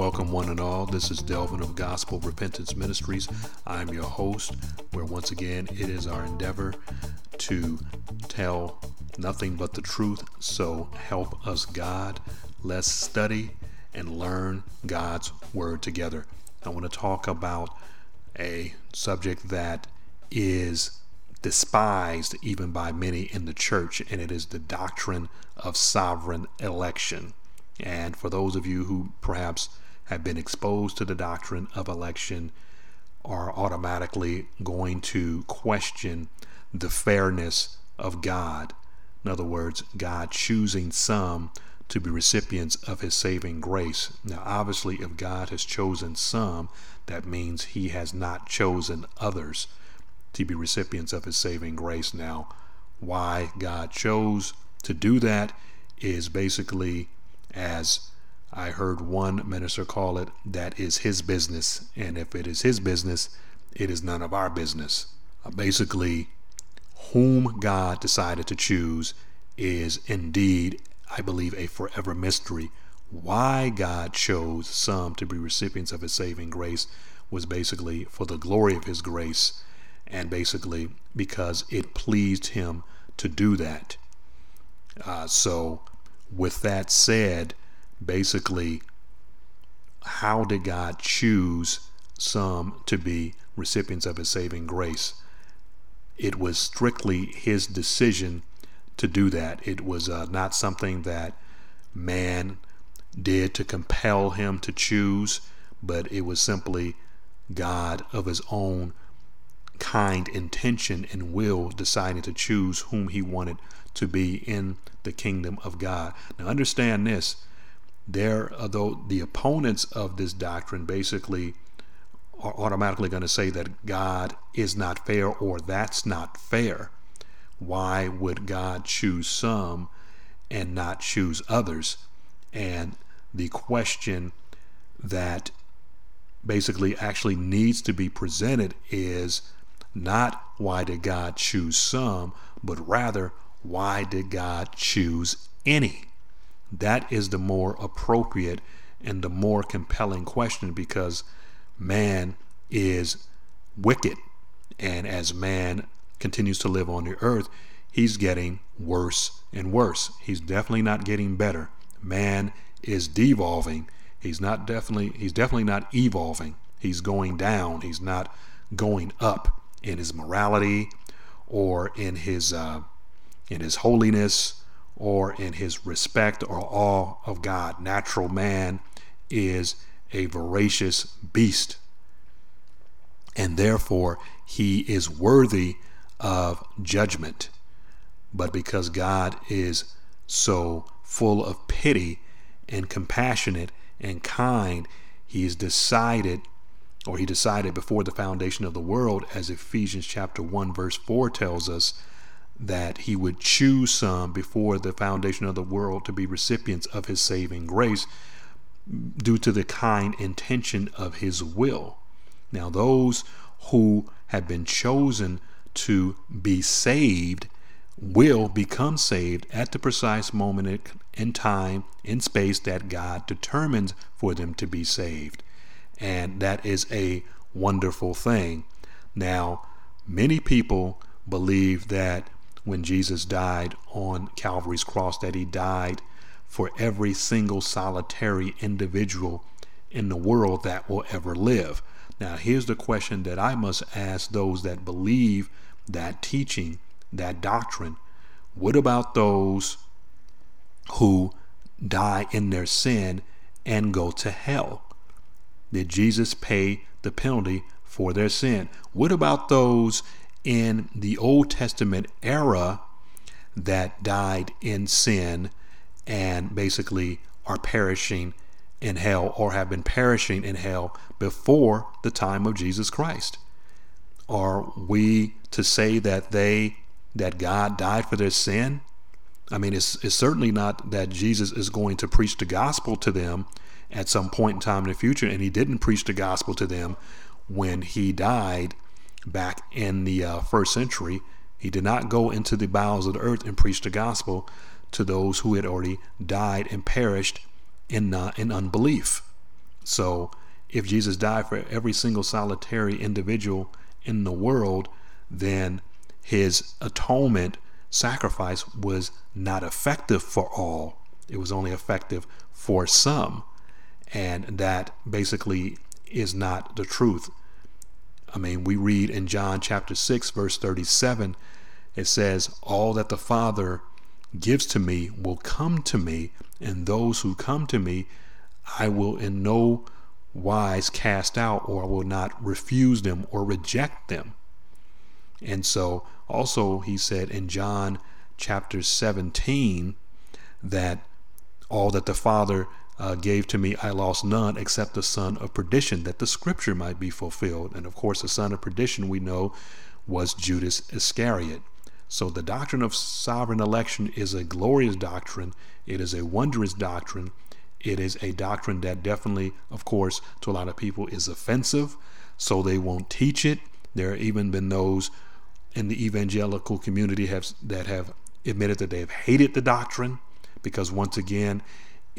Welcome, one and all. This is Delvin of Gospel Repentance Ministries. I'm your host, where once again it is our endeavor to tell nothing but the truth. So help us, God. Let's study and learn God's Word together. I want to talk about a subject that is despised even by many in the church, and it is the doctrine of sovereign election. And for those of you who perhaps have been exposed to the doctrine of election are automatically going to question the fairness of God. In other words, God choosing some to be recipients of his saving grace. Now, obviously, if God has chosen some, that means he has not chosen others to be recipients of his saving grace. Now, why God chose to do that is basically as I heard one minister call it, that is his business. And if it is his business, it is none of our business. Uh, basically, whom God decided to choose is indeed, I believe, a forever mystery. Why God chose some to be recipients of his saving grace was basically for the glory of his grace and basically because it pleased him to do that. Uh, so, with that said, basically, how did God choose some to be recipients of his saving grace? It was strictly his decision to do that. It was uh, not something that man did to compel him to choose, but it was simply God of his own kind intention and will deciding to choose whom he wanted to be in the kingdom of God. Now, understand this there, although the opponents of this doctrine basically are automatically going to say that God is not fair or that's not fair. Why would God choose some and not choose others? And the question that basically actually needs to be presented is not why did God choose some, but rather why did God choose any? That is the more appropriate and the more compelling question because man is wicked. And as man continues to live on the earth, he's getting worse and worse. He's definitely not getting better. Man is devolving. He's not definitely he's definitely not evolving. He's going down. He's not going up in his morality or in his uh, in his holiness or in his respect or awe of God. Natural man is a voracious beast, and therefore he is worthy of judgment. But because God is so full of pity and compassionate and kind, he's decided or he decided before the foundation of the world as Ephesians chapter 1 verse 4 tells us that he would choose some before the foundation of the world to be recipients of his saving grace due to the kind intention of his will. Now, those who have been chosen to be saved will become saved at the precise moment in time, in space that God determines for them to be saved. And that is a wonderful thing. Now, many people believe that when Jesus died on Calvary's cross, that he died for every single solitary individual in the world that will ever live. Now, here's the question that I must ask those that believe that teaching, that doctrine. What about those who die in their sin and go to hell? Did Jesus pay the penalty for their sin? What about those in the Old Testament era that died in sin and basically are perishing in hell or have been perishing in hell before the time of Jesus Christ? Are we to say that they that God died for their sin? I mean, it's, it's certainly not that Jesus is going to preach the gospel to them at some point in time in the future, and he didn't preach the gospel to them when he died back in the uh, first century. He did not go into the bowels of the earth and preach the gospel to those who had already died and perished in, uh, in unbelief. So if Jesus died for every single solitary individual in the world, then his atonement sacrifice was not effective for all. It was only effective for some. And that basically is not the truth. I mean, we read in John chapter 6, verse 37, it says, All that the Father gives to me will come to me, and those who come to me, I will in no wise cast out, or I will not refuse them or reject them. And so, also, he said in John chapter 17 that all that the Father uh, gave to me, I lost none except the son of perdition, that the scripture might be fulfilled. And of course, the son of perdition we know was Judas Iscariot. So the doctrine of sovereign election is a glorious doctrine. It is a wondrous doctrine. It is a doctrine that definitely, of course, to a lot of people is offensive, so they won't teach it. There have even been those in the evangelical community have that have admitted that they've hated the doctrine because once again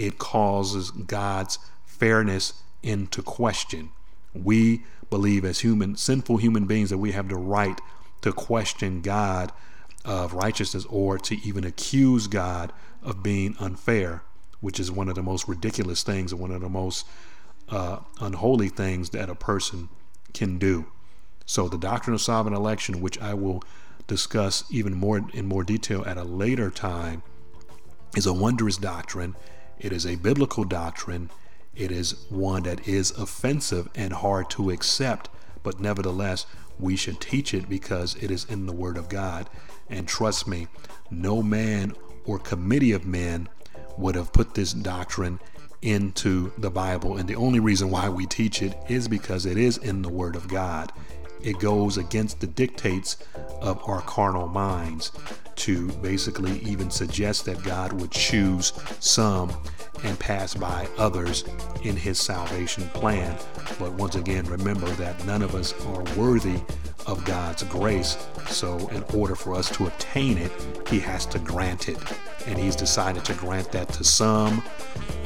it causes God's fairness into question. We believe as human sinful human beings that we have the right to question God of righteousness or to even accuse God of being unfair, which is one of the most ridiculous things and one of the most uh, unholy things that a person can do. So the doctrine of sovereign election, which I will discuss even more in more detail at a later time, is a wondrous doctrine. It is a biblical doctrine. It is one that is offensive and hard to accept, but nevertheless, we should teach it because it is in the Word of God. And trust me, no man or committee of men would have put this doctrine into the Bible. And the only reason why we teach it is because it is in the Word of God it goes against the dictates of our carnal minds to basically even suggest that God would choose some and pass by others in his salvation plan. But once again, remember that none of us are worthy of God's grace. So, in order for us to obtain it, he has to grant it. And he's decided to grant that to some,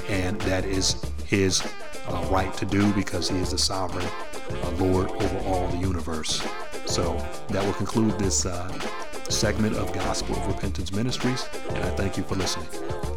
and that is his uh, right to do because he is the sovereign uh, Lord over all the universe. So that will conclude this uh, segment of Gospel of Repentance Ministries, and I thank you for listening.